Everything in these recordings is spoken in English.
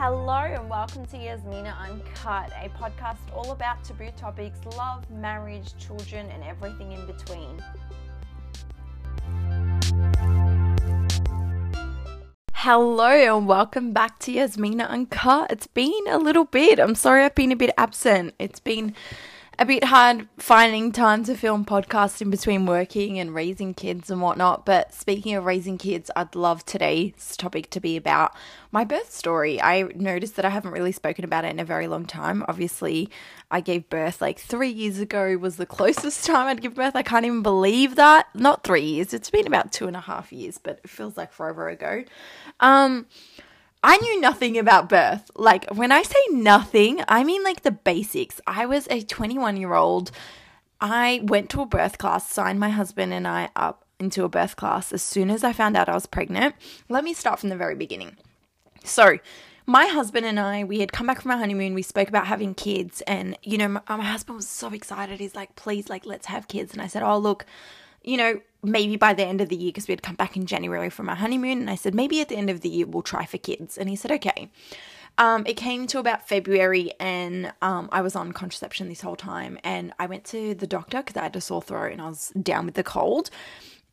Hello and welcome to Yasmina Uncut, a podcast all about taboo topics, love, marriage, children, and everything in between. Hello and welcome back to Yasmina Uncut. It's been a little bit. I'm sorry I've been a bit absent. It's been a bit hard finding time to film podcasts in between working and raising kids and whatnot. But speaking of raising kids, I'd love today's topic to be about my birth story. I noticed that I haven't really spoken about it in a very long time. Obviously, I gave birth like three years ago, was the closest time I'd give birth. I can't even believe that. Not three years, it's been about two and a half years, but it feels like forever ago. Um, I knew nothing about birth. Like, when I say nothing, I mean like the basics. I was a 21 year old. I went to a birth class, signed my husband and I up into a birth class as soon as I found out I was pregnant. Let me start from the very beginning. So, my husband and I, we had come back from our honeymoon. We spoke about having kids, and you know, my, my husband was so excited. He's like, "Please, like, let's have kids." And I said, "Oh, look, you know, maybe by the end of the year, because we had come back in January from our honeymoon, and I said, maybe at the end of the year, we'll try for kids. And he said, okay. Um, it came to about February, and um, I was on contraception this whole time. And I went to the doctor because I had a sore throat and I was down with the cold.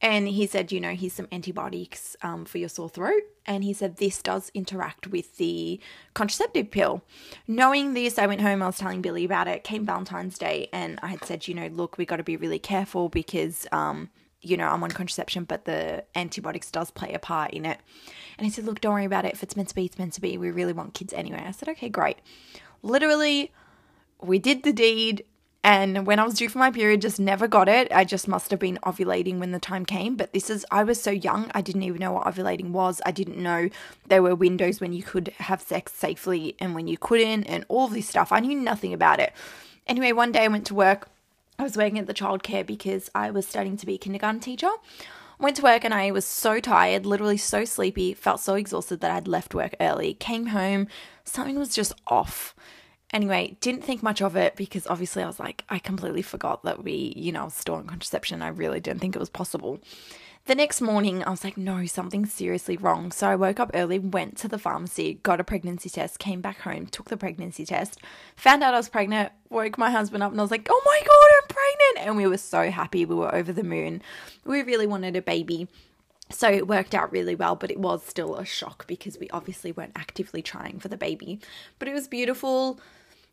And he said, you know, here's some antibiotics um, for your sore throat. And he said, this does interact with the contraceptive pill. Knowing this, I went home, I was telling Billy about it. Came Valentine's Day, and I had said, you know, look, we got to be really careful because, um, you know, I'm on contraception, but the antibiotics does play a part in it. And he said, look, don't worry about it. If it's meant to be, it's meant to be. We really want kids anyway. I said, okay, great. Literally, we did the deed and when I was due for my period, just never got it. I just must have been ovulating when the time came. But this is, I was so young, I didn't even know what ovulating was. I didn't know there were windows when you could have sex safely and when you couldn't, and all this stuff. I knew nothing about it. Anyway, one day I went to work. I was working at the childcare because I was studying to be a kindergarten teacher. Went to work and I was so tired, literally so sleepy, felt so exhausted that I'd left work early. Came home, something was just off. Anyway, didn't think much of it because obviously I was like, I completely forgot that we, you know, still on contraception. I really didn't think it was possible. The next morning, I was like, no, something's seriously wrong. So I woke up early, went to the pharmacy, got a pregnancy test, came back home, took the pregnancy test, found out I was pregnant, woke my husband up, and I was like, oh my God, I'm pregnant. And we were so happy. We were over the moon. We really wanted a baby. So it worked out really well, but it was still a shock because we obviously weren't actively trying for the baby. But it was beautiful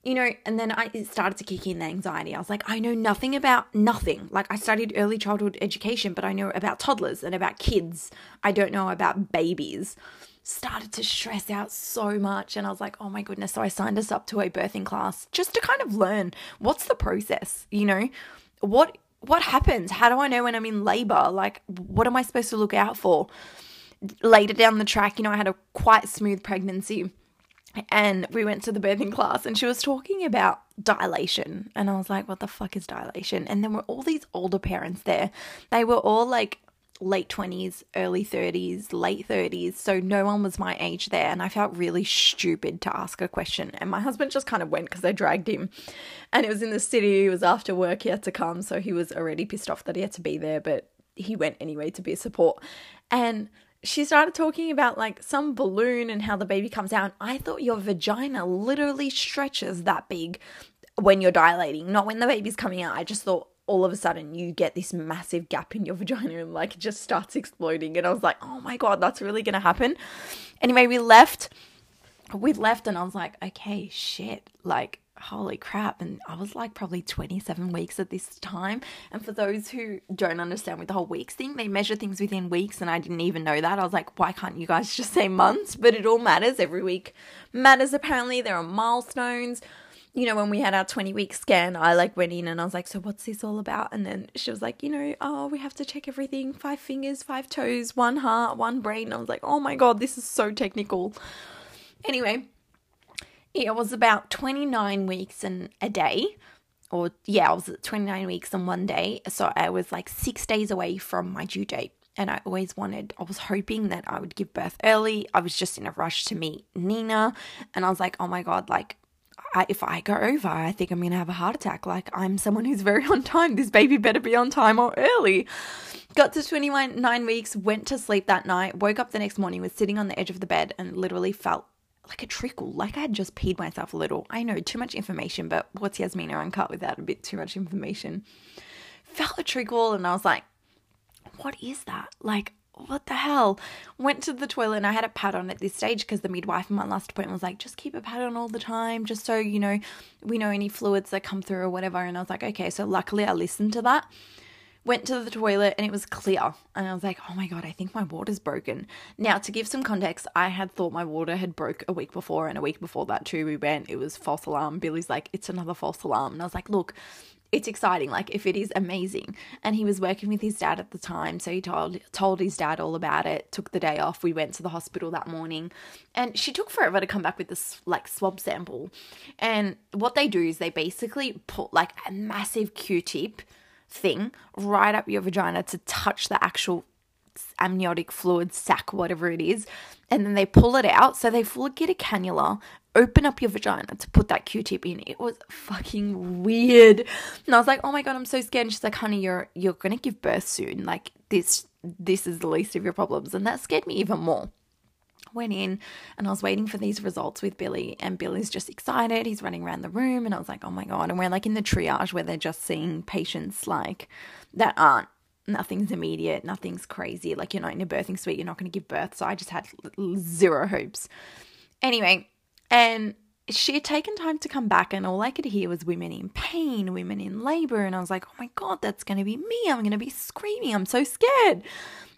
you know, and then I it started to kick in the anxiety. I was like, I know nothing about nothing. Like I studied early childhood education, but I know about toddlers and about kids. I don't know about babies. Started to stress out so much and I was like, "Oh my goodness." So I signed us up to a birthing class just to kind of learn what's the process, you know? What what happens? How do I know when I'm in labor? Like what am I supposed to look out for? Later down the track, you know, I had a quite smooth pregnancy and we went to the birthing class and she was talking about dilation and i was like what the fuck is dilation and there were all these older parents there they were all like late 20s early 30s late 30s so no one was my age there. And i felt really stupid to ask a question. And my husband just kind of went because i dragged him. And it was in the city. It was after work. He had to come. So he was already pissed off that he had to be there but he went anyway to be a support. And she started talking about like some balloon and how the baby comes out. I thought your vagina literally stretches that big when you're dilating, not when the baby's coming out. I just thought all of a sudden you get this massive gap in your vagina and like it just starts exploding. And I was like, oh my God, that's really going to happen. Anyway, we left. We left and I was like, okay, shit. Like, holy crap. And I was like probably 27 weeks at this time. And for those who don't understand with the whole weeks thing, they measure things within weeks. And I didn't even know that. I was like, why can't you guys just say months? But it all matters. Every week matters, apparently. There are milestones. You know, when we had our 20 week scan, I like went in and I was like, so what's this all about? And then she was like, you know, oh, we have to check everything five fingers, five toes, one heart, one brain. And I was like, oh my God, this is so technical. Anyway, it was about 29 weeks and a day or yeah i was 29 weeks and one day so i was like six days away from my due date and i always wanted i was hoping that i would give birth early i was just in a rush to meet nina and i was like oh my god like I, if i go over i think i'm gonna have a heart attack like i'm someone who's very on time this baby better be on time or early got to 29 weeks went to sleep that night woke up the next morning was sitting on the edge of the bed and literally felt like a trickle. Like I had just peed myself a little. I know too much information, but what's Yasmina uncut without a bit too much information? Felt a trickle, and I was like, "What is that?" Like what the hell? Went to the toilet and I had a pad on at this stage because the midwife in my last appointment was like, just keep a pad on all the time, just so you know we know any fluids that come through or whatever. And I was like, okay. So luckily I listened to that. Went to the toilet and it was clear. And I was like, oh my God, I think my water's broken. Now, to give some context, I had thought my water had broke a week before, and a week before that too, we went, it was false alarm. Billy's like, it's another false alarm. And I was like, look, it's exciting like if it is amazing. And he was working with his dad at the time so he told told his dad all about it took the day off we went to the hospital that morning. And she took forever to come back with this like swab sample. And what they do is they basically put like a massive q-tip thing right up your vagina to touch the actual amniotic fluid sac whatever it is. And then they pull it out. So they get a cannula open up your vagina to put that Q-tip in. It was fucking weird. And I was like, "Oh my god, I'm so scared." And she's like, "Honey, you're you're going to give birth soon. Like this this is the least of your problems." And that scared me even more. Went in and I was waiting for these results with Billy, and Billy's just excited. He's running around the room, and I was like, "Oh my god!" And we're like in the triage where they're just seeing patients like that aren't nothing's immediate, nothing's crazy. Like you're not in a birthing suite, you're not going to give birth. So I just had zero hopes. Anyway, and she had taken time to come back, and all I could hear was women in pain, women in labor. And I was like, oh my God, that's going to be me. I'm going to be screaming. I'm so scared.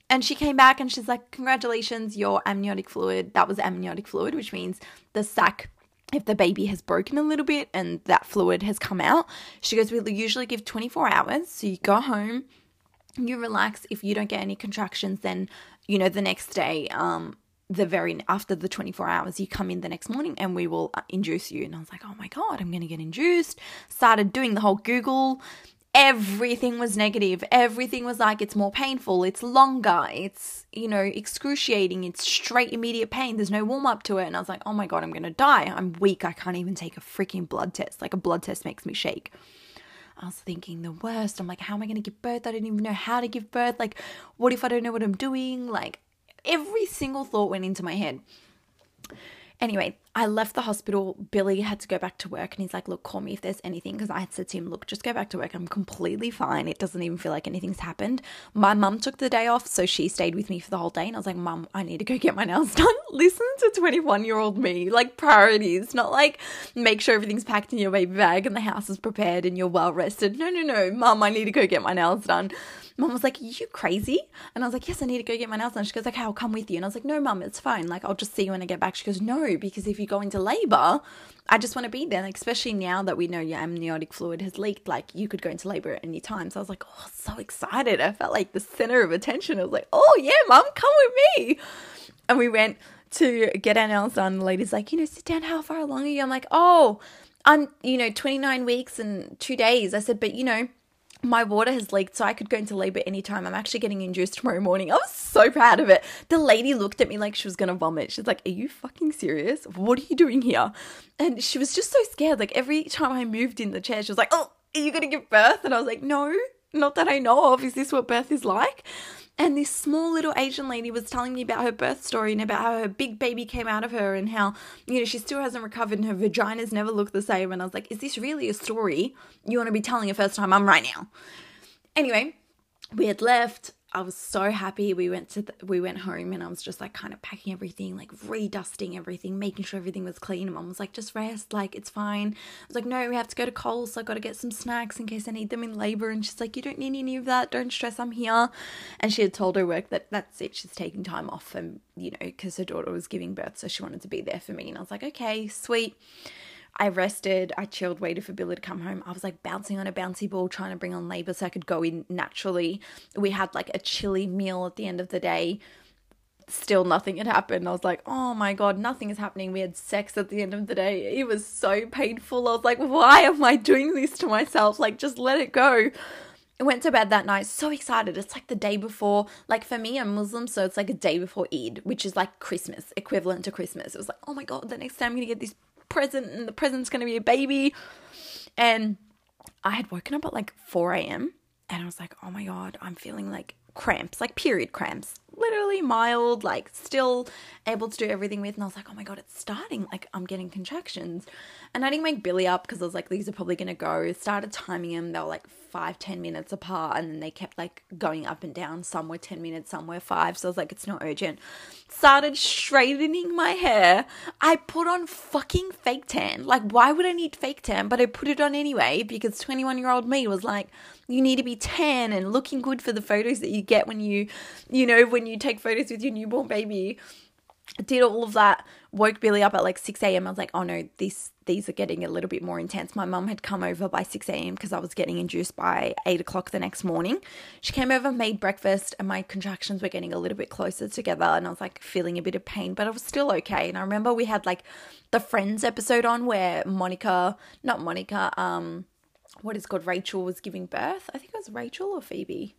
And she came back and she's like, congratulations, your amniotic fluid. That was amniotic fluid, which means the sac if the baby has broken a little bit and that fluid has come out, she goes, We usually give 24 hours. So you go home, you relax. If you don't get any contractions, then, you know, the next day, um, the very after the 24 hours you come in the next morning and we will uh, induce you. And i was like oh my god i'm going to get induced. Started doing the whole google. Everything was negative. Everything was like it's more painful. It's longer. It's you know excruciating. It's straight immediate pain. There's no warm up to it. And i was like oh my god i'm going to die. I'm weak. I can't even take a freaking blood test. Like a blood test makes me shake. I was thinking the worst. I'm like, how am I going to give birth? I don't even know how to give birth. Like, what if I don't know what I'm doing? Like, every single thought went into my head. Anyway, I left the hospital. Billy had to go back to work, and he's like, Look, call me if there's anything. Because I had said to him, Look, just go back to work. I'm completely fine. It doesn't even feel like anything's happened. My mum took the day off, so she stayed with me for the whole day. And I was like, Mum, I need to go get my nails done. Listen to 21 year old me, like priorities, not like make sure everything's packed in your baby bag and the house is prepared and you're well rested. No, no, no. Mum, I need to go get my nails done Mum was like, "Are you crazy? And I was like, yes, I need to go get my nails done. She goes, okay, I'll come with you. And I was like, no, mum, it's fine. Like, I'll just see you when I get back. She goes, no, because if you go into labor, I just want to be there. Like, especially now that we know your amniotic fluid has leaked, like you could go into labor at any time. So I was like, oh, so excited. I felt like the center of attention. I was like, oh yeah, mum, come with me. And we went to get our nails done. The lady's like, you know, sit down. How far along are you? I'm like, oh, I'm, you know, 29 weeks and two days. I said, but you know, my water has leaked, so I could go into labor anytime. I'm actually getting induced tomorrow morning. I was so proud of it. The lady looked at me like she was gonna vomit. She's like, Are you fucking serious? What are you doing here? And she was just so scared. Like every time I moved in the chair, she was like, Oh, are you gonna give birth? And I was like, No, not that I know of. Is this what birth is like? And this small little Asian lady was telling me about her birth story and about how her big baby came out of her and how, you know, she still hasn't recovered and her vagina's never looked the same. And I was like, is this really a story you want to be telling your first time mum right now? Anyway, we had left. I was so happy. We went to the, we went home and I was just like kind of packing everything, like redusting everything, making sure everything was clean. And mom was like, just rest, like it's fine. I was like, no, we have to go to Coles, so I got to get some snacks in case I need them in labor. And she's like, you don't need any of that. Don't stress. I'm here. And she had told her work that that's it. She's taking time off, and you know, because her daughter was giving birth, so she wanted to be there for me. And I was like, okay, sweet. I rested, I chilled, waited for Billy to come home. I was like bouncing on a bouncy ball, trying to bring on labor so I could go in naturally. We had like a chilly meal at the end of the day. Still, nothing had happened. I was like, oh my God, nothing is happening. We had sex at the end of the day. It was so painful. I was like, why am I doing this to myself? Like, just let it go. I went to bed that night so excited. It's like the day before, like for me, I'm Muslim, so it's like a day before Eid, which is like Christmas, equivalent to Christmas. It was like, oh my God, the next day I'm going to get this present and the present's going to be a baby. And I had woken up at like 4 a.m. and I was like, oh my God, I'm feeling like cramps, like period cramps. Literally mild, like still able to do everything with. And I was like, oh my God, it's starting. Like I'm getting contractions. And I didn't wake Billy up because I was like, these are probably going to go. Started timing them. They were like five, ten minutes apart. And then they kept like going up and down. Some were 10 minutes, some were five. So I was like, it's not urgent. Started straightening my hair. I put on fucking fake tan. Like, why would I need fake tan? But I put it on anyway because 21 year old me was like, you need to be tan and looking good for the photos that you get when you, you know, when you take photos with your newborn baby. Did all of that woke billy up at like 6 a.m i was like oh no this these are getting a little bit more intense. My mum had come over by 6 a.m because i was getting induced by 8 o'clock the next morning. She came over made breakfast and my contractions were getting a little bit closer together and i was like feeling a bit of pain but i was still okay. And i remember we had like the friends episode on where monica not monica um what is called? Rachel was giving birth. I think it was rachel or phoebe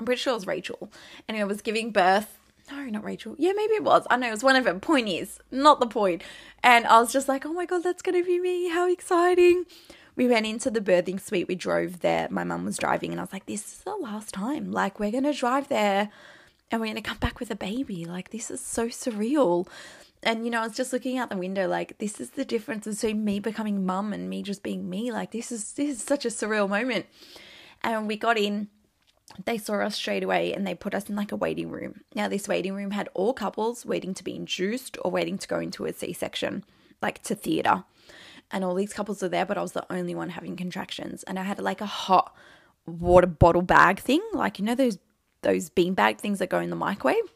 i'm pretty sure it was rachel anyway I was giving birth no, not Rachel. Yeah, maybe it was. I know it was one of them. Point is, not the point. And I was just like, oh my God, that's going to be me. How exciting. We went into the birthing suite. We drove there. My mum was driving, and I was like, this is the last time. Like, we're going to drive there and we're going to come back with a baby. Like, this is so surreal. And, you know, I was just looking out the window, like, this is the difference between me becoming mum and me just being me. Like, this is, this is such a surreal moment. And we got in they saw us straight away and they put us in like a waiting room. Now, this waiting room had all couples waiting to be induced or waiting to go into a C section, like to theatre. And all these couples were there, but I was the only one having contractions. And I had like a hot water bottle bag thing, like you know those those bean bag things that go in the microwave.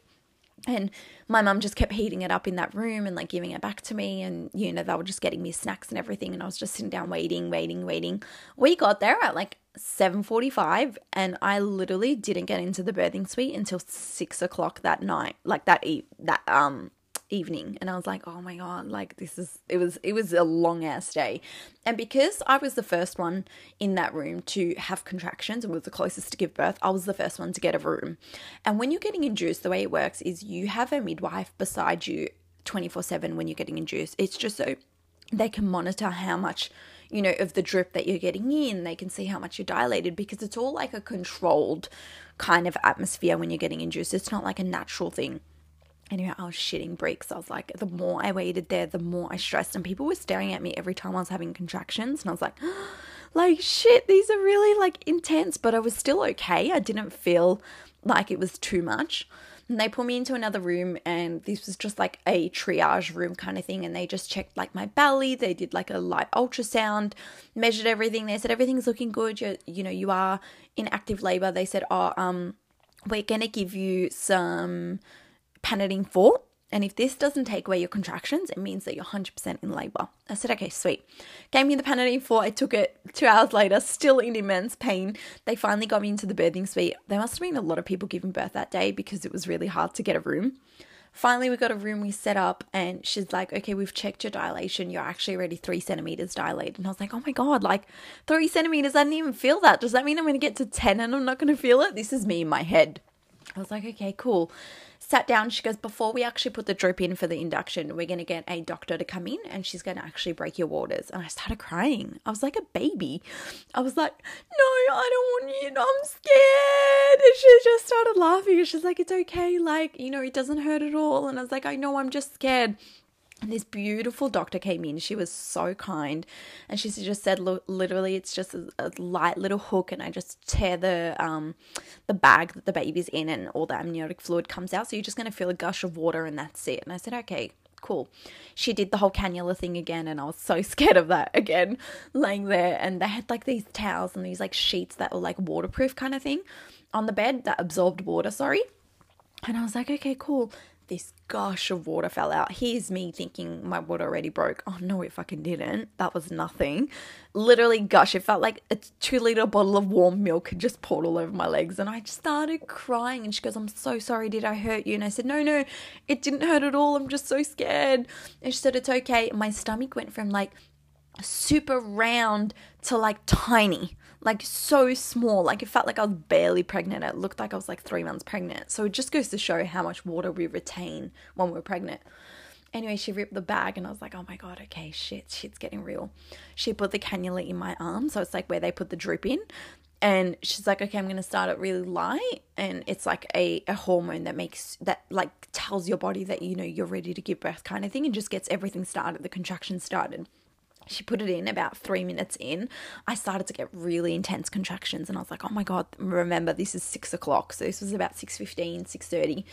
And my mum just kept heating it up in that room and like giving it back to me. And, you know, they were just getting me snacks and everything. And I was just sitting down waiting, waiting, waiting. We got there at like 7.45 and I literally didn't get into the birthing suite until 6 o'clock that night. Like that, e- that, um, evening and I was like, "Oh my god, like this is it was it was a long ass day." And because I was the first one in that room to have contractions and was the closest to give birth, I was the first one to get a room. And when you're getting induced, the way it works is you have a midwife beside you 24/7 when you're getting induced. It's just so they can monitor how much you know of the drip that you're getting in they can see how much you're dilated because it's all like a controlled kind of atmosphere when you're getting induced it's not like a natural thing anyway, I was shitting bricks. I was like, the more I waited there, the more I stressed. And people were staring at me every time I was having contractions. And I was like, like, shit, these are really like intense. But I was still okay. I didn't feel like it was too much. And they put me into another room, and this was just like a triage room kind of thing. And they just checked like my belly. They did like a light ultrasound, measured everything. They said everything's looking good. You you know you are in active labor. They said, oh um, we're gonna give you some Panadeine Forte. And if this doesn't take away your contractions, it means that you're 100% in labor. I said, okay, sweet. Gave me the Panadeine Forte. I took it two hours later, still in immense pain. They finally got me into the birthing suite. There must have been a lot of people giving birth that day because it was really hard to get a room. Finally, we got a room we set up, and she's like, okay, we've checked your dilation. You're actually already three centimeters dilated. And I was like, oh my God, like three centimeters. I didn't even feel that. Does that mean I'm going to get to 10 and I'm not going to feel it? This is me in my head. I was like, okay, cool sat down. She goes, Before we actually put the drip in for the induction, we're going to get a doctor to come in and she's going to actually break your waters. And I started crying. I was like a baby. I was like, No, I don't want you. I'm scared. And she just started laughing. She's like, It's okay. Like, you know, it doesn't hurt at all. And I was like, I know, I'm just scared. And this beautiful doctor came in. She was so kind, and she just said, "Look, literally, it's just a, a, light little hook, and I just tear the um the bag that the baby's in, and all the amniotic fluid comes out. So you're just gonna feel a gush of water, and that's it." And I said, "Okay, cool." She did the whole cannula thing again, and I was so scared of that again, laying there. And they had like these towels and these like sheets that were like waterproof kind of thing on the bed that absorbed water. Sorry. And I was like, okay, cool this gush of water fell out. Here's me thinking my water already broke. Oh no, it fucking didn't. That was nothing. Literally gush. It felt like a two liter bottle of warm milk had just poured all over my legs. And I just started crying. And she goes, I'm so sorry. Did I hurt you? And I said, No, no, it didn't hurt at all. I'm just so scared. And she said, It's okay. My stomach went from like super round to like tiny like so small. Like it felt like I was barely pregnant. It looked like I was like three months pregnant. So it just goes to show how much water we retain when we're pregnant. Anyway, she ripped the bag and I was like, oh my God, okay, shit, shit's getting real. She put the cannula in my arm. So it's like where they put the drip in. and she's like okay i'm going to start it really light and it's like a, a hormone that makes that like tells your body that you know you're ready to give birth kind of thing and just gets everything started the contractions started she put it in about three minutes in i started to get really intense contractions and i was like oh my god remember this is six o'clock so this was about 6.15 6.30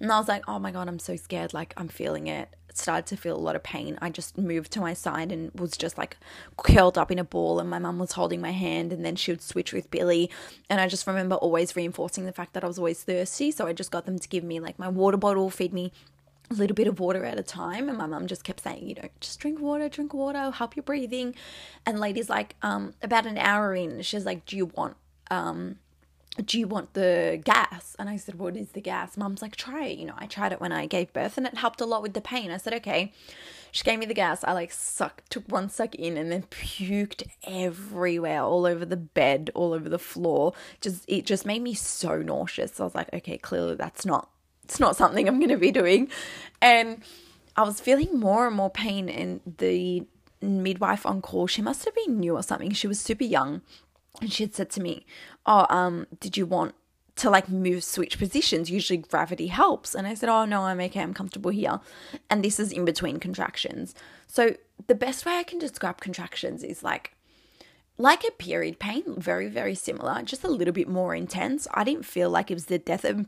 and i was like oh my god i'm so scared like i'm feeling it started to feel a lot of pain. I just moved to my side and was just like curled up in a ball and my mum was holding my hand and then she would switch with billy. And i just remember always reinforcing the fact that i was always thirsty so i just got them to give me like my water bottle feed me a little bit of water at a time and my mum just kept saying you know just drink water drink water help your breathing. And lady's like um about an hour in she's like do you want um do you want the gas? And i said what is the gas? Mum's like try it. You know i tried it when i gave birth and it helped a lot with the pain. I said okay. She gave me the gas. I like sucked took one suck in and then puked everywhere all over the bed all over the floor. Just it just made me so nauseous. I was like okay clearly that's not it's not something I'm going to be doing. And I was feeling more and more pain, and the midwife on call, she must have been new or something. She was super young, and she had said to me, "Oh, um, did you want to like move switch positions? Usually gravity helps. And i said oh no i'm okay. I'm comfortable here. And this is in between contractions. So the best way i can describe contractions is like like a period pain very very similar just a little bit more intense. I didn't feel like it was the death of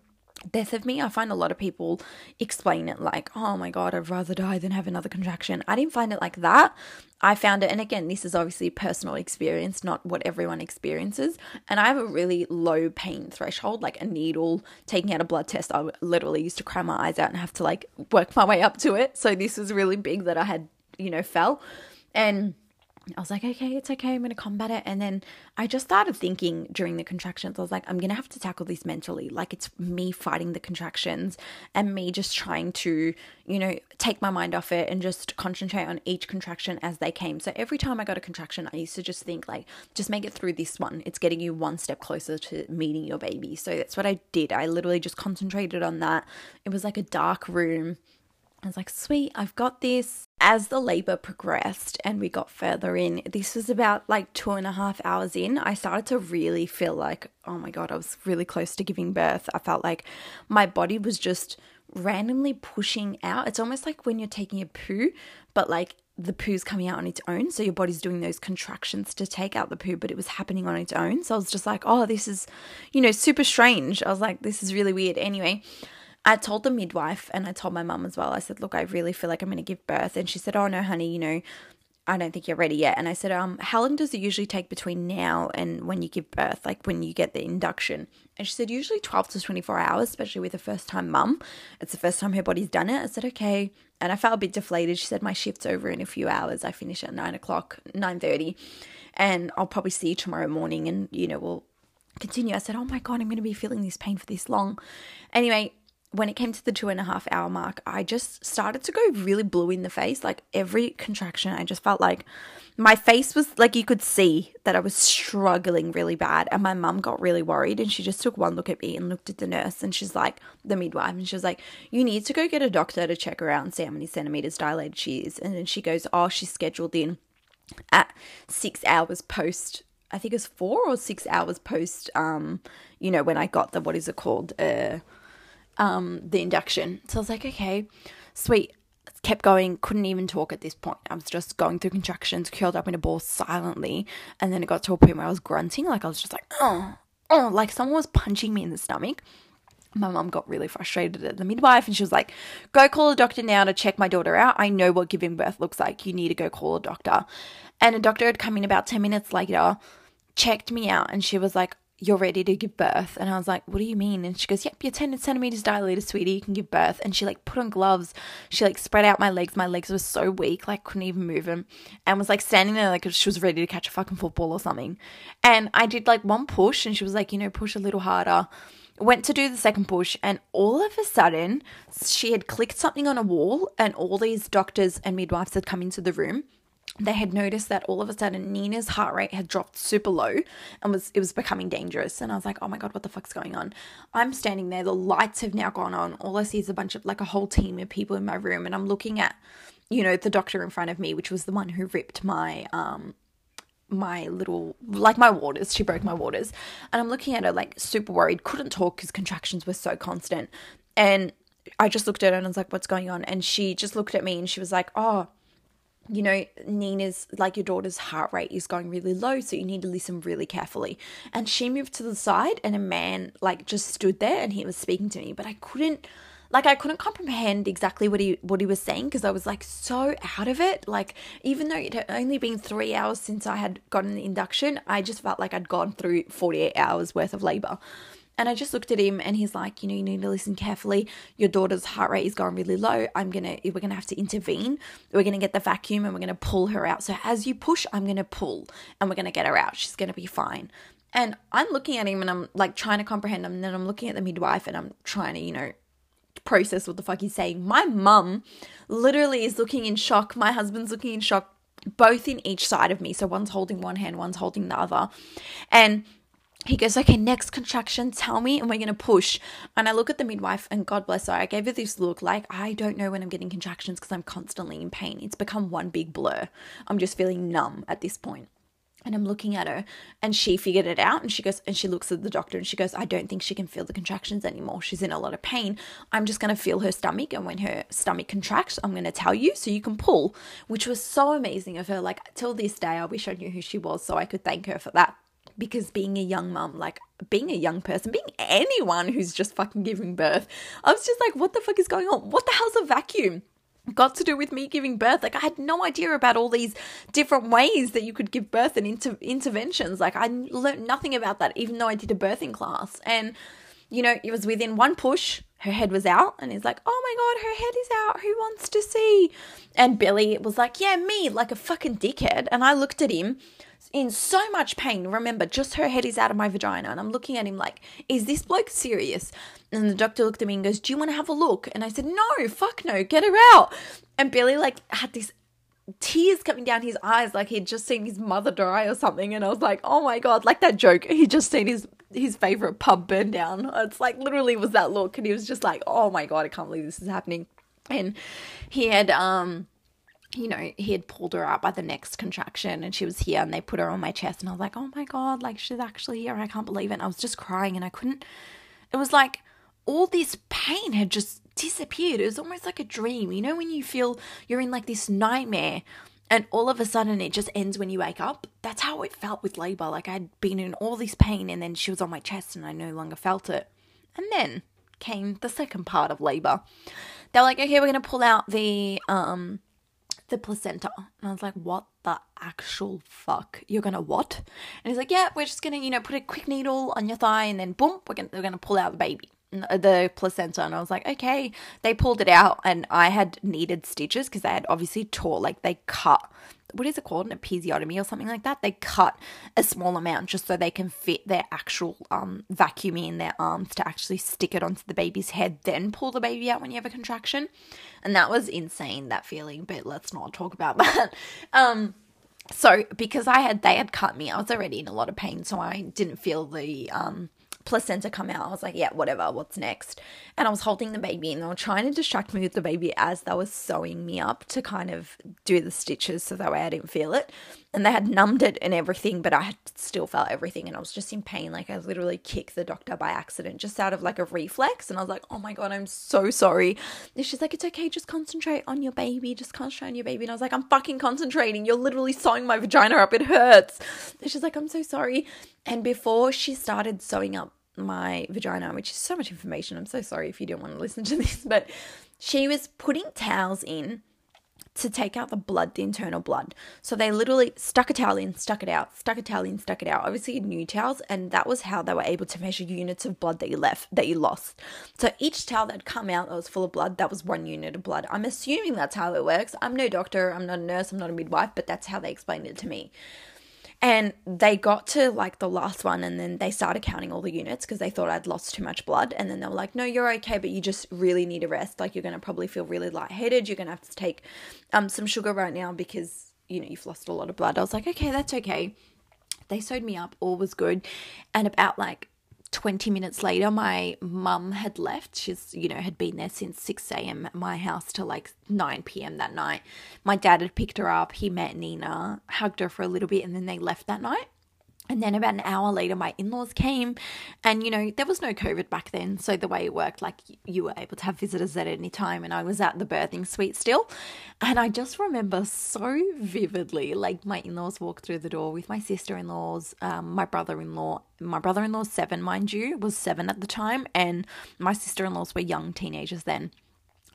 death of me. I find a lot of people explain it like, oh my God, I'd rather die than have another contraction. I didn't find it like that. I found it, and again, this is obviously personal experience, not what everyone experiences. And I have a really low pain threshold, like a needle taking out a blood test. I literally used to cry my eyes out and have to like work my way up to it. So this was really big that I had, you know, fell. And I was like, okay, it's okay. I'm going to combat it. And then I just started thinking during the contractions, I was like, I'm going to have to tackle this mentally. Like it's me fighting the contractions and me just trying to, you know, take my mind off it and just concentrate on each contraction as they came. So every time I got a contraction, I used to just think, like, just make it through this one. It's getting you one step closer to meeting your baby. So that's what I did. I literally just concentrated on that. It was like a dark room I was like, sweet, I've got this. As the labor progressed and we got further in, this was about like two and a half hours in. I started to really feel like, oh my God, I was really close to giving birth. I felt like my body was just randomly pushing out. It's almost like when you're taking a poo, but like the poo's coming out on its own. So your body's doing those contractions to take out the poo, but it was happening on its own. So I was just like, oh, this is, you know, super strange. I was like, this is really weird. Anyway, I told the midwife and I told my mum as well. I said, Look, I really feel like I'm going to give birth. And she said, Oh, no, honey, you know, I don't think you're ready yet. And I said, um, how long does it usually take between now and when you give birth, like when you get the induction? And she said, usually 12 to 24 hours, especially with a first time mum. It's the first time her body's done it. I said, okay. And I felt a bit deflated. She said, my shift's over in a few hours. I finish at 9 o'clock, 9.30. And I'll probably see you tomorrow morning and, you know, we'll continue. I said, oh my God, I'm going to be feeling this pain for this long. Anyway, when it came to the two and a half hour mark, I just started to go really blue in the face. Like every contraction, I just felt like my face was like you could see that I was struggling really bad. And my mum got really worried and she just took one look at me and looked at the nurse and she's like, the midwife, and she was like, You need to go get a doctor to check her out and see how many centimeters dilated she is. And then she goes, Oh, she's scheduled in at six hours post I think it's four or six hours post um, you know, when I got the what is it called? Uh um, the induction. So I was like, okay, sweet. Kept going, couldn't even talk at this point. I was just going through contractions, curled up in a ball silently. And then it got to a point where I was grunting, like I was just like, oh, oh, like someone was punching me in the stomach. My mum got really frustrated at the midwife and she was like, Go call a doctor now to check my daughter out. I know what giving birth looks like. You need to go call a doctor. And a doctor had come in about 10 minutes later, checked me out, and she was like, you're ready to give birth. And I was like, what do you mean? And she goes, yep, you're 10 centimeters dilated, sweetie. You can give birth. And she like put on gloves. She like spread out my legs. My legs were so weak, like couldn't even move them. And was like standing there like she was ready to catch a fucking football or something. And I did like one push and she was like, you know, push a little harder. Went to do the second push, and all of a sudden, she had clicked something on a wall, and all these doctors and midwives had come into the room they had noticed that all of a sudden Nina's heart rate had dropped super low and was it was becoming dangerous. And I was like, oh my god, what the fuck's going on? I'm standing there, the lights have now gone on. All I see is a bunch of like a whole team of people in my room, and I'm looking at, you know, the doctor in front of me, which was the one who ripped my um my little like my waters she broke my waters and i'm looking at her like super worried couldn't talk because contractions were so constant and i just looked at her and i was like what's going on and she just looked at me and she was like oh you know, Nina's like your daughter's heart rate is going really low, so you need to listen really carefully. And she moved to the side, and a man like just stood there and he was speaking to me, but I couldn't like I couldn't comprehend exactly what he what he was saying because I was like so out of it. Like even though it had only been three hours since I had gotten the induction, I just felt like I'd gone through forty eight hours worth of labor. And I just looked at him and he's like, you know, you need to listen carefully. Your daughter's heart rate is going really low. I'm going to, we're going to have to intervene. We're going to get the vacuum and we're going to pull her out. So as you push, I'm going to pull and we're going to get her out. She's going to be fine. And I'm looking at him and I'm like trying to comprehend him. And then I'm looking at the midwife and I'm trying to, you know, process what the fuck he's saying. My mum literally is looking in shock. My husband's looking in shock, both in each side of me. So one's holding one hand, one's holding the other. And he goes, okay, next contraction, tell me, and we're going to push. And I look at the midwife, and God bless her, I gave her this look like I don't know when I'm getting contractions because I'm constantly in pain. It's become one big blur. I'm just feeling numb at this point. And I'm looking at her and she figured it out and she goes and she looks at the doctor and she goes, I don't think she can feel the contractions anymore. She's in a lot of pain. I'm just going to feel her stomach. And when her stomach contracts, I'm going to tell you so you can pull, which was so amazing of her. Like, till this day, I wish I knew who she was so I could thank her for that. Because being a young mum, like being a young person, being anyone who's just fucking giving birth, I was just like, what the fuck is going on? What the hell's a vacuum? got to do with me giving birth. Like I had no idea about all these different ways that you could give birth and inter- interventions. Like I learned nothing about that, even though I did a birthing class. And you know, it was within one push, her head was out, and he's like, "Oh my god, her head is out. Who wants to see?" And Billy was like, "Yeah, me," like a fucking dickhead. And I looked at him in so much pain. Remember, just her head is out of my vagina, and I'm looking at him like, is this bloke serious? And the doctor looked at me and goes, Do you want to have a look? And I said, No, fuck no, get her out. And Billy like had this tears coming down his eyes like he'd just seen his mother die or something and I was like oh my god like that joke he'd just seen his his favorite pub burn down it's like literally was that look and he was just like oh my god I can't believe this is happening and he had um you know, he had pulled her out by the next contraction and she was here and they put her on my chest and I was like, oh my God, like she's actually here. I can't believe it. And I was just crying and I couldn't, it was like all this pain had just disappeared. It was almost like a dream. You know, when you feel you're in like this nightmare and all of a sudden it just ends when you wake up? That's how it felt with labor. Like I'd been in all this pain and then she was on my chest and I no longer felt it. And then came the second part of labor. They're like, okay, we're going to pull out the, um, the placenta. And I was like, what the actual fuck? You're gonna what? And he's like, yeah, we're just gonna, you know, put a quick needle on your thigh and then boom, we're gonna, we're gonna pull out the baby the placenta and I was like, okay. They pulled it out and I had needed stitches because they had obviously tore, like they cut what is it called, an episiotomy or something like that. They cut a small amount just so they can fit their actual um, vacuum in their arms to actually stick it onto the baby's head, then pull the baby out when you have a contraction. And that was insane, that feeling, but let's not talk about that. um, so because I had they had cut me, I was already in a lot of pain, so I didn't feel the um placenta come out. I was like, yeah, whatever, what's next? And I was holding the baby and they were trying to distract me with the baby as they were sewing me up to kind of do the stitches so that way I didn't feel it. And they had numbed it and everything, but I had still felt everything and I was just in pain. Like I literally kicked the doctor by accident, just out of like a reflex. And I was like, oh my God, I'm so sorry. And she's like, it's okay, just concentrate on your baby, just concentrate on your baby. And I was like, I'm fucking concentrating. You're literally sewing my vagina up. It hurts. And she's like, I'm so sorry. And before she started sewing up my vagina, which is so much information. I'm so sorry if you don't want to listen to this, but she was putting towels in to take out the blood, the internal blood. So they literally stuck a towel in, stuck it out, stuck a towel in, stuck it out. Obviously new towels, and that was how they were able to measure units of blood that you left that you lost. So each towel that come out that was full of blood, that was one unit of blood. I'm assuming that's how it works. I'm no doctor, I'm not a nurse, I'm not a midwife, but that's how they explained it to me. And they got to like the last one and then they started counting all the units because they thought I'd lost too much blood. And then they were like, no, you're okay, but you just really need a rest. Like you're going to probably feel really lightheaded. You're going to have to take um, some sugar right now because, you know, you've lost a lot of blood. I was like, okay, that's okay. They sewed me up. All was good. And about like 20 minutes later, my mum had left. She's, you know, had been there since 6 a.m. at my house till like 9 p.m. that night. My dad had picked her up. He met Nina, hugged her for a little bit, and then they left that night. And then about an hour later, my in laws came, and you know, there was no COVID back then. So the way it worked, like you were able to have visitors at any time, and I was at the birthing suite still. And I just remember so vividly, like my in laws walked through the door with my sister in laws, um, my brother in law. My brother in law's seven, mind you, was seven at the time, and my sister in laws were young teenagers then.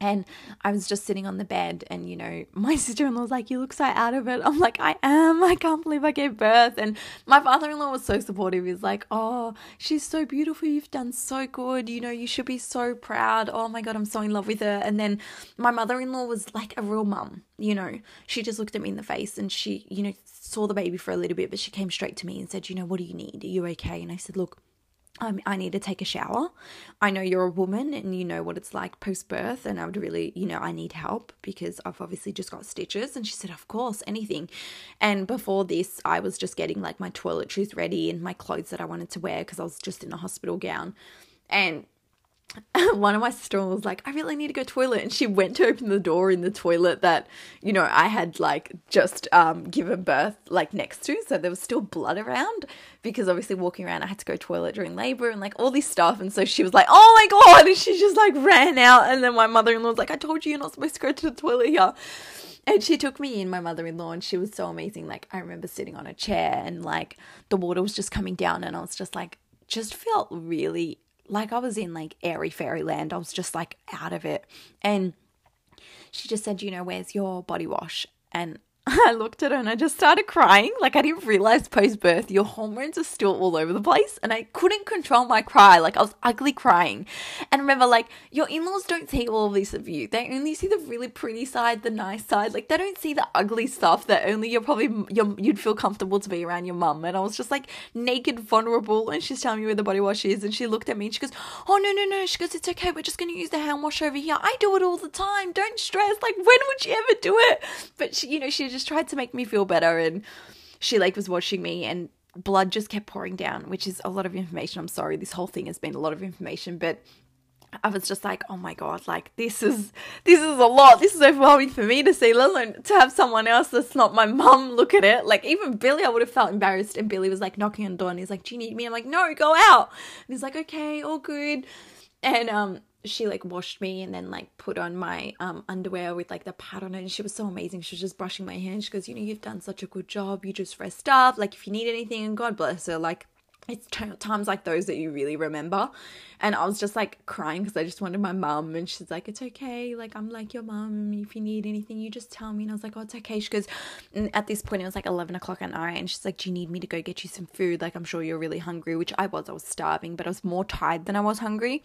And I was just sitting on the bed, and you know, my sister in law was like, You look so out of it. I'm like, I am. I can't believe I gave birth. And my father in law was so supportive. He's like, Oh, she's so beautiful. You've done so good. You know, you should be so proud. Oh my God, I'm so in love with her. And then my mother in law was like a real mum. You know, she just looked at me in the face and she, you know, saw the baby for a little bit, but she came straight to me and said, You know, what do you need? Are you okay? And I said, Look, um, I need to take a shower. I know you're a woman and you know what it's like post birth, and I would really, you know, I need help because I've obviously just got stitches. And she said, Of course, anything. And before this, I was just getting like my toiletries ready and my clothes that I wanted to wear because I was just in a hospital gown. And one of my sister was like, I really need to go toilet. And she went to open the door in the toilet that, you know, I had like just um, given birth like next to. So there was still blood around because obviously walking around, I had to go toilet during labor and like all this stuff. And so she was like, oh my God. And she just like ran out. And then my mother in law was like, I told you you're not supposed to go to the toilet here. And she took me in, my mother in law, and she was so amazing. Like, I remember sitting on a chair and like the water was just coming down, and I was just like, just felt really like I was in like airy fairyland. I was just like out of it. And she just said, you know, where's your body wash? And I looked at her and I just started crying. Like I didn't realize post birth your hormones are still all over the place, and I couldn't control my cry. Like I was ugly crying. And remember, like your in laws don't see all of this of you. They only see the really pretty side, the nice side. Like they don't see the ugly stuff that only you're probably you're, you'd feel comfortable to be around your mum. And I was just like naked, vulnerable, and she's telling me where the body wash is, and she looked at me and she goes, "Oh no no no," she goes, "It's okay. We're just gonna use the hand wash over here. I do it all the time. Don't stress. Like when would you ever do it?" But she, you know, she just tried to make me feel better and she like was watching me and blood just kept pouring down which is a lot of information i'm sorry this whole thing has been a lot of information but I was just like, oh my god, like this is this is a lot. This is overwhelming for me to see, let alone to have someone else that's not my mum look at it. Like even Billy, I would have felt embarrassed. And Billy was like knocking on the door and he's like, Do you need me? I'm like, No, go out. And he's like, Okay, all good. And um she like washed me and then like put on my um underwear with like the pad on it and she was so amazing. She was just brushing my hair and she goes you know you've done such a good job. You just rest up. Like if you need anything and god bless her. Like it's t- times like those that you really remember. And i was just like crying because i just wanted my mum and she's like it's okay. Like i'm like your mum. If you need anything you just tell me. And i was like oh it's okay. She goes at this point it was like 11 o'clock at night and she's like do you need me to go get you some food? Like i'm sure you're really hungry which i was i was starving but i was more tired than i was hungry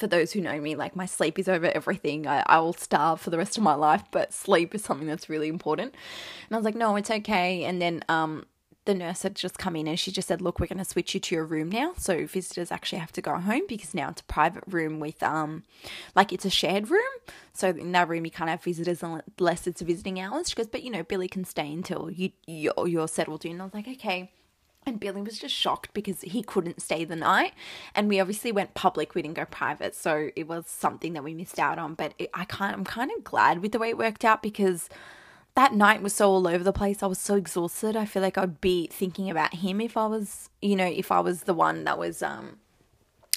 for those who know me, like my sleep is over everything. I, I will starve for the rest of my life, but sleep is something that's really important. And I was like, no, it's okay. And then um, the nurse had just come in and she just said, look, we're going to switch you to your room now. So visitors actually have to go home because now it's a private room with, um, like it's a shared room. So in that room, you can't have visitors unless it's visiting hours. She goes, but you know, Billy can stay until you, you're, you're settled in. And I was like, okay. And Billy was just shocked because he couldn't stay the night. And we obviously went public, we didn't go private. So it was something that we missed out on. But it, I kind, I'm kind of glad with the way it worked out because that night was so all over the place. I was so exhausted. I feel like I'd be thinking about him if I was, you know, if I was the one that was, um,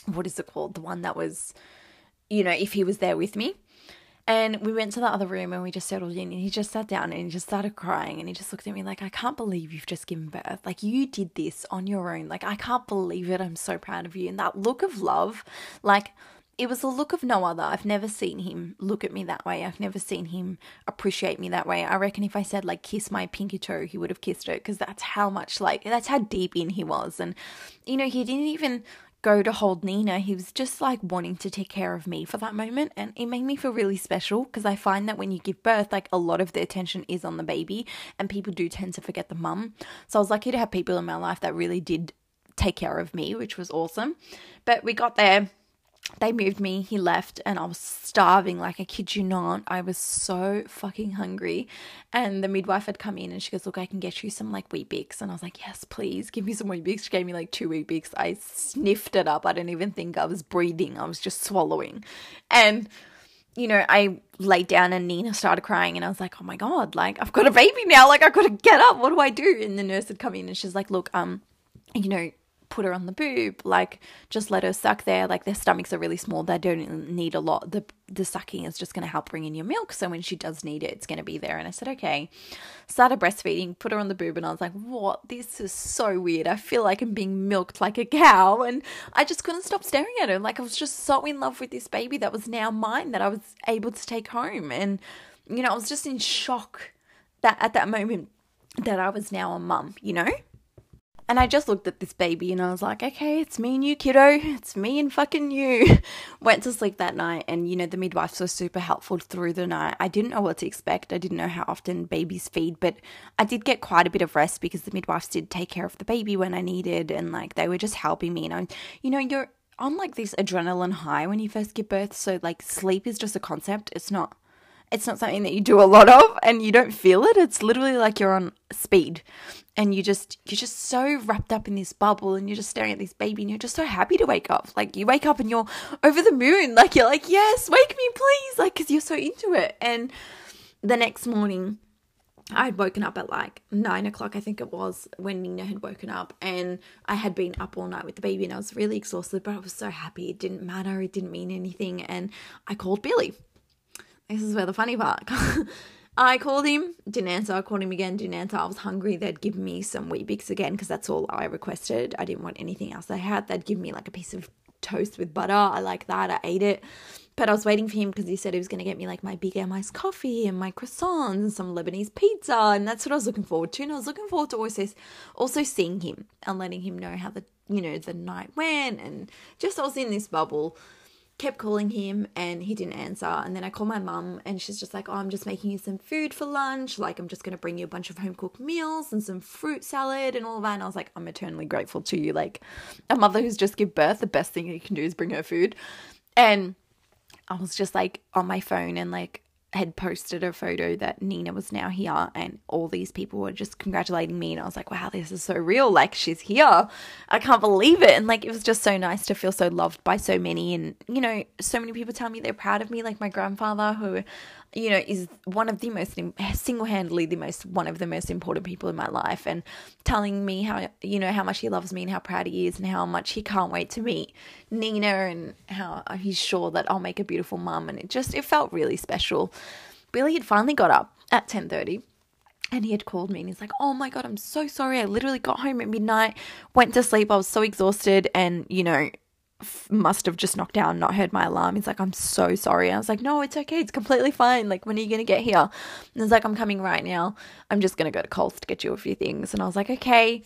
what is it called? The one that was, you know, if he was there with me. And we went to the other room and we just settled in and he just sat down and he just started crying and he just looked at me like, I can't believe you've just given birth. Like you did this on your own. Like I can't believe it. I'm so proud of you. And that look of love, like it was a look of no other. I've never seen him look at me that way. I've never seen him appreciate me that way. I reckon if I said like kiss my pinky toe, he would have kissed it because that's how much like that's how deep in he was. And you know, he didn't even go to hold Nina, he was just like wanting to take care of me for that moment. And it made me feel really special because I find that when you give birth, like a lot of the attention is on the baby and people do tend to forget the mum. So I was lucky to have people in my life that really did take care of me, which was awesome. But we got there they moved me, he left, and I was starving. Like, I kid you not, I was so fucking hungry. And the midwife had come in and she goes, Look, I can get you some like Weet-Bix. And I was like, Yes, please, give me some Weet-Bix. She gave me like two Weet-Bix. I sniffed it up. I didn't even think I was breathing, I was just swallowing. And you know, I laid down and Nina started crying and I was like, oh my God, like I've got a baby now. Like I've got to get up. What do I do? And the nurse had come in and she's like, look, um, you know, put her on the boob, like just let her suck there. Like their stomachs are really small, they don't need a lot. The the sucking is just going to help bring in your milk. So when she does need it, it's going to be there. And I said, okay. Started breastfeeding, put her on the boob, and I was like, what? This is so weird. I feel like I'm being milked like a cow. And I just couldn't stop staring at her. Like I was just so in love with this baby that was now mine that I was able to take home. And, you know, I was just in shock that at that moment that I was now a mum, you know? And I just looked at this baby and I was like, okay, it's me and you, kiddo. It's me and fucking you. Went to sleep that night and, you know, the midwives were super helpful through the night. I didn't know what to expect. I didn't know how often babies feed, but I did get quite a bit of rest because the midwives did take care of the baby when I needed and, like, they were just helping me. And I, you know, you're on, like, this adrenaline high when you first give birth. So, like, sleep is just a concept. It's not it's not something that you do a lot of and you don't feel it. It's literally like you're on speed and you just you're just so wrapped up in this bubble and you're just staring at this baby and you're just so happy to wake up. Like you wake up and you're over the moon. Like you're like yes wake me please. Like because you're so into it. And the next morning I had woken up at like nine o'clock, I think it was, when Nina had woken up, and I had been up all night with the baby, and I was really exhausted, but I was so happy. It didn't matter, it didn't mean anything, and I called Billy. This is where the funny part I called him, didn't answer. I called him again, didn't answer. I was hungry. They'd give me some Weet-Bix again because that's all I requested. I didn't want anything else they had. They'd give me like a piece of toast with butter. I like that. I ate it. But I was waiting for him because he said he was going to get me like my big M iced coffee and my croissants and some Lebanese pizza. And that's what I was looking forward to. And I was looking forward to also, also seeing him and letting him know how the, you know, the night went. And just I was in this bubble kept calling him and he didn't answer. And then I called my mum and she's just like, Oh, I'm just making you some food for lunch. Like, I'm just going to bring you a bunch of home cooked meals and some fruit salad and all that. And I was like, I'm eternally grateful to you. Like, a mother who's just give birth, the best thing you can do is bring her food. And I was just like on my phone and like had posted a photo that Nina was now here and all these people were just congratulating me and I was like, wow, this is so real. Like she's here. I can't believe it. And like it was just so nice to feel so loved by so many and you know, so many people tell me they're proud of me, like my grandfather who you know, is one of the most single handedly the most one of the most important people in my life, and telling me how you know how much he loves me and how proud he is and how much he can't wait to meet Nina and how he's sure that I'll make a beautiful mum, and it just it felt really special. Billy had finally got up at ten thirty. And he had called me and he's like, Oh my God, I'm so sorry. I literally got home at midnight, went to sleep. I was so exhausted. And, you know, must have just knocked down, not heard my alarm. He's like, I'm so sorry. I was like, no, it's okay. It's completely fine. Like, when are you going to get here? And he's like, I'm coming right now. I'm just going to go to Coles to get you a few things. And I was like, okay.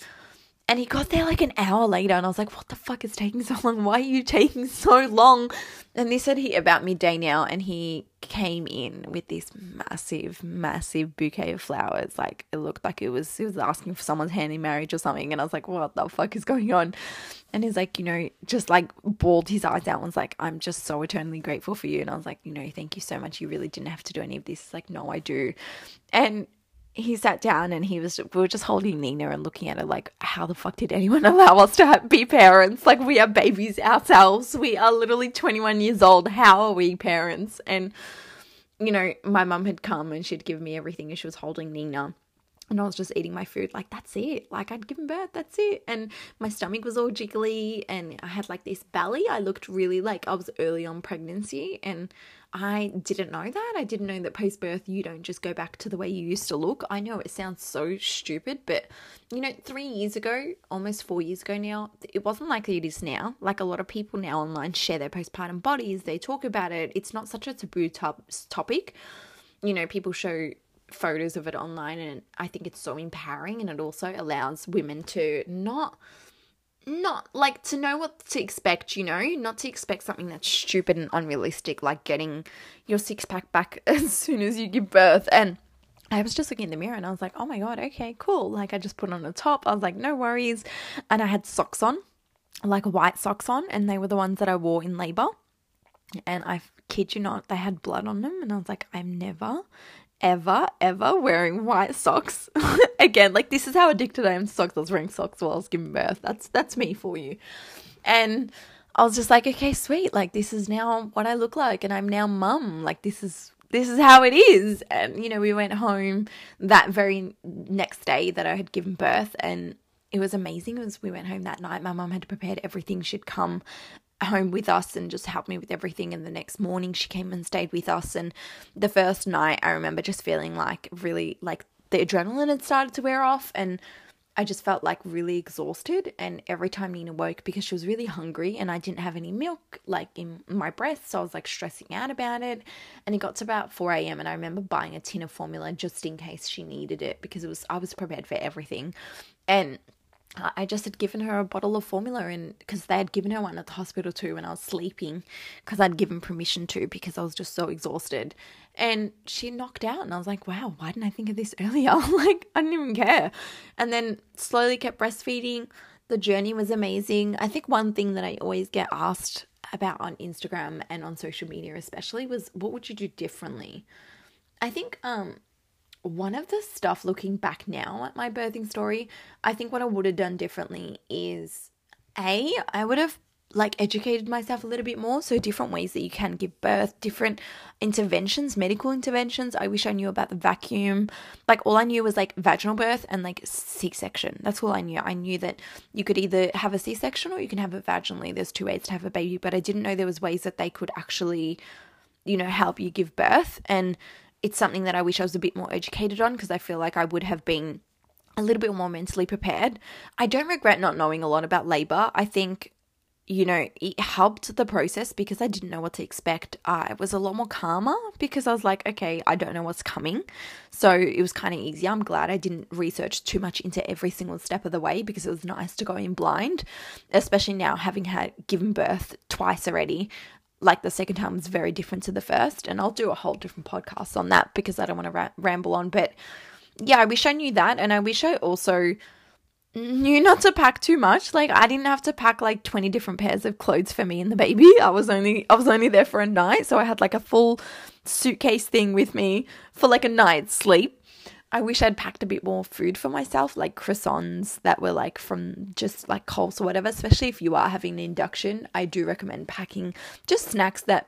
And he got there like an hour later, and I was like, "What the fuck is taking so long? Why are you taking so long?" And they said he about midday now, and he came in with this massive, massive bouquet of flowers. Like it looked like it was he was asking for someone's hand in marriage or something. And I was like, "What the fuck is going on?" And he's like, you know, just like bawled his eyes out and was like, "I'm just so eternally grateful for you." And I was like, "You know, thank you so much. You really didn't have to do any of this." He's like, "No, I do." And he sat down and he was we were just holding Nina and looking at her like how the fuck did anyone allow us to have, be parents? Like we are babies ourselves. We are literally 21 years old. How are we parents? And you know my mum had come and she'd given me everything and she was holding Nina. And I was just eating my food like that's it. Like I'd given birth that's it. And my stomach was all jiggly and I had like this belly. I looked really like I was early on pregnancy and I didn't know that. I didn't know that post birth you don't just go back to the way you used to look. I know it sounds so stupid but you know 3 years ago almost 4 years ago now it wasn't like it is now. Like a lot of people now online share their postpartum bodies. They talk about it. It's not such a taboo top- topic. You know people show photos of it online and I think it's so empowering and it also allows women to not not like to know what to expect, you know, not to expect something that's stupid and unrealistic like getting your six pack back as soon as you give birth and I was just looking in the mirror and I was like, "Oh my god, okay, cool." Like I just put on a top. I was like, "No worries." And I had socks on, like white socks on, and they were the ones that I wore in labor And I kid you not, they had blood on them. And I was like, I'm never, ever, ever wearing white socks again. Like this is how addicted I am to socks. I was wearing socks while I was giving birth. That's that's me for you. And I was just like, okay, sweet. Like this is now what I look like, and I'm now mum. Like this is this is how it is. And you know, we went home that very next day that I had given birth, and it was amazing. It was we went home that night. My mum had prepared everything. She'd come home with us and just helped me with everything. And the next morning, she came and stayed with us. And the first night, I remember just feeling like really like the adrenaline had started to wear off and I just felt like really exhausted. And every time Nina woke, because she was really hungry and I didn't have any milk like in my breast, so I was like stressing out about it. And it got to about 4 a.m. and I remember buying a tin of formula just in case she needed it because it was I was prepared for everything. And I just had given her a bottle of formula and because they had given her one at the hospital too when I was sleeping because I'd given permission to because I was just so exhausted. And she knocked out and I was like wow why didn't I think of this earlier? Like I didn't even care. And then slowly kept breastfeeding. The journey was amazing. I think one thing that I always get asked about on Instagram and on social media especially was what would you do differently? I think um one of the stuff looking back now at my birthing story, I think what I would have done differently is A, I would have like educated myself a little bit more. So, different ways that you can give birth, different interventions, medical interventions. I wish I knew about the vacuum. Like, all I knew was like vaginal birth and like C section. That's all I knew. I knew that you could either have a C section or you can have it vaginally. There's two ways to have a baby, but I didn't know there was ways that they could actually, you know, help you give birth. And it's something that I wish I was a bit more educated on because I feel like I would have been a little bit more mentally prepared. I don't regret not knowing a lot about labor. I think, you know, it helped the process because I didn't know what to expect. I was a lot more calmer because I was like, okay, I don't know what's coming. So it was kind of easy. I'm glad I didn't research too much into every single step of the way because it was nice to go in blind, especially now having had given birth twice already like the second time was very different to the first and i'll do a whole different podcast on that because i don't want to ra- ramble on but yeah i wish i knew that and i wish i also knew not to pack too much like i didn't have to pack like 20 different pairs of clothes for me and the baby i was only i was only there for a night so i had like a full suitcase thing with me for like a night's sleep I wish I'd packed a bit more food for myself, like croissants that were like from just like Coles or whatever. Especially if you are having an induction, I do recommend packing just snacks that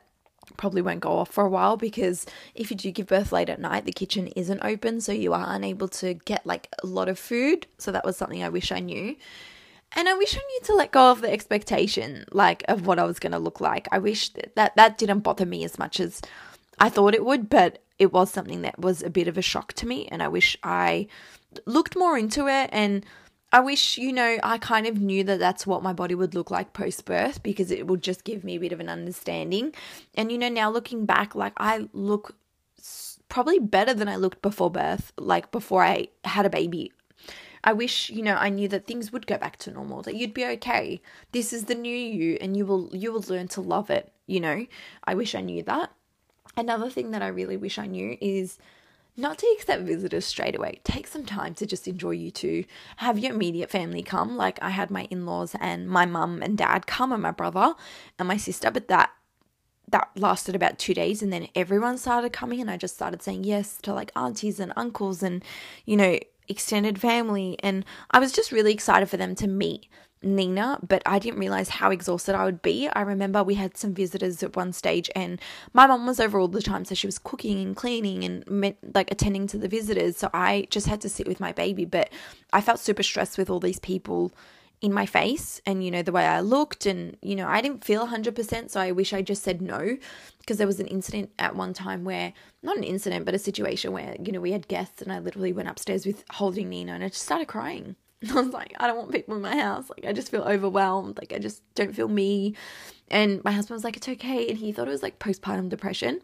probably won't go off for a while because if you do give birth late at night, the kitchen isn't open, so you are unable to get like a lot of food. So that was something I wish I knew. And I wish I knew to let go of the expectation, like of what I was going to look like. I wish that, that that didn't bother me as much as I thought it would, but it was something that was a bit of a shock to me. And I wish I looked more into it. And I wish, you know, I kind of knew that that's what my body would look like post birth because it would just give me a bit of an understanding. And, you know, now looking back, like I look probably better than I looked before birth, like before I had a baby. I wish, you know, I knew that things would go back to normal, that you'd be okay. This is the new you and you will you will learn to love it, you know. I wish I knew that. Another thing that I really wish I knew is not to accept visitors straight away. Take some time to just enjoy you two. Have your immediate family come. Like I had my in-laws and my mum and dad come and my brother and my sister, but that that lasted about two days and then everyone started coming and I just started saying yes to like aunties and uncles and, you know, extended family and I was just really excited for them to meet Nina, but I didn't realize how exhausted I would be. I remember we had some visitors at one stage, and my mom was over all the time, so she was cooking and cleaning and like attending to the visitors. So I just had to sit with my baby, but I felt super stressed with all these people in my face and you know the way I looked and you know I didn't feel 100% so I wish I just said no because there was an incident at one time where not an incident but a situation where you know we had guests and I literally went upstairs with holding Nina and I just started crying I was like, I don't want people in my house. Like, I just feel overwhelmed. Like, I just don't feel me. And my husband was like, it's okay. And he thought it was like postpartum depression.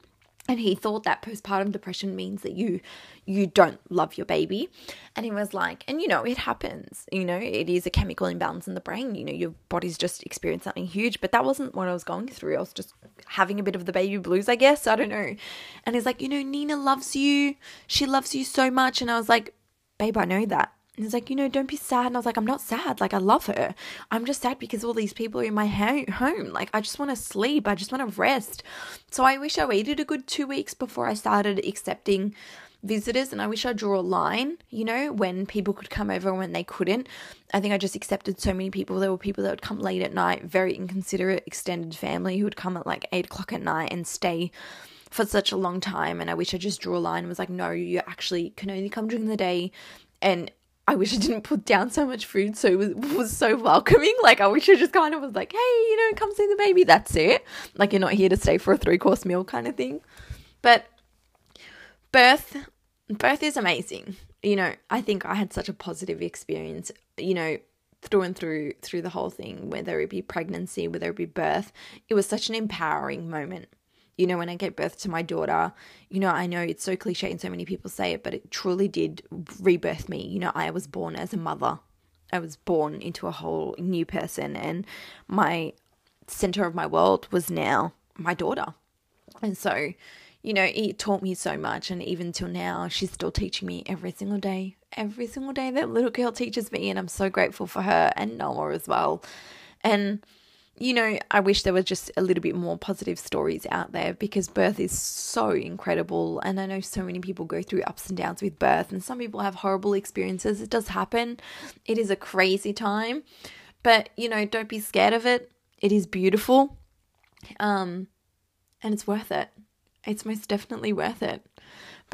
And he thought that postpartum depression means that you you don't love your baby. And he was like, and you know, it happens. You know, it is a chemical imbalance in the brain. You know, your body's just experienced something huge. But that wasn't what I was going through. I was just having a bit of the baby blues, I guess. I don't know. And he's like, you know, Nina loves you. She loves you so much. And I was like, babe, I know that And he's like, you know, don't be sad. And I was like, I'm not sad. Like, I love her. I'm just sad because all these people are in my ha- home. Like, I just want to sleep. I just want to rest. So I wish I waited a good two weeks before I started accepting visitors. And I wish I drew a line, you know, when people could come over and when they couldn't. I think I just accepted so many people. There were people that would come late at night, very inconsiderate extended family who would come at like eight o'clock at night and stay for such a long time. And I wish I just drew a line and was like, no, you actually can only come during the day. And I wish I didn't put down so much food so it was, was so welcoming. Like I wish I just kind of was like, hey, you know, come see the baby. That's it. Like you're not here to stay for a three course meal kind of thing. But birth birth is amazing. You know, I think I had such a positive experience, you know, through and through through the whole thing, whether it be pregnancy, whether it be birth. It was such an empowering moment you know, when I gave birth to my daughter, you know, I know it's so cliche and so many people say it, but it truly did rebirth me. You know, I was born as a mother. I was born into a whole new person, and my center of my world was now my daughter. And so, you know, it taught me so much. And even till now, she's still teaching me every single day. Every single day that little girl teaches me. And I'm so grateful for her and Noah as well. And you know, I wish there were just a little bit more positive stories out there because birth is so incredible. And I know so many people go through ups and downs with birth, and some people have horrible experiences. It does happen. It is a crazy time, but you know, don't be scared of it. It is beautiful. Um, and it's worth it. It's most definitely worth it.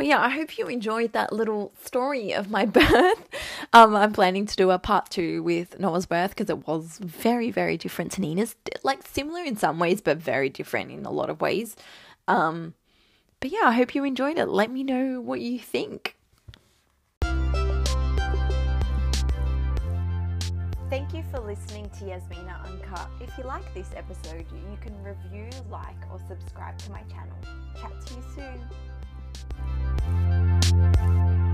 But yeah, I hope you enjoyed that little story of my birth. Um, I'm planning to do a part two with Noah's birth because it was very, very different to Nina's. Like similar in some ways, but very different in a lot of ways. Um, but yeah, I hope you enjoyed it. Let me know what you think. Thank you for listening to Yasmina Uncut. If you like this episode, you can review, like, or subscribe to my channel. Chat to you soon. ありがとうございます。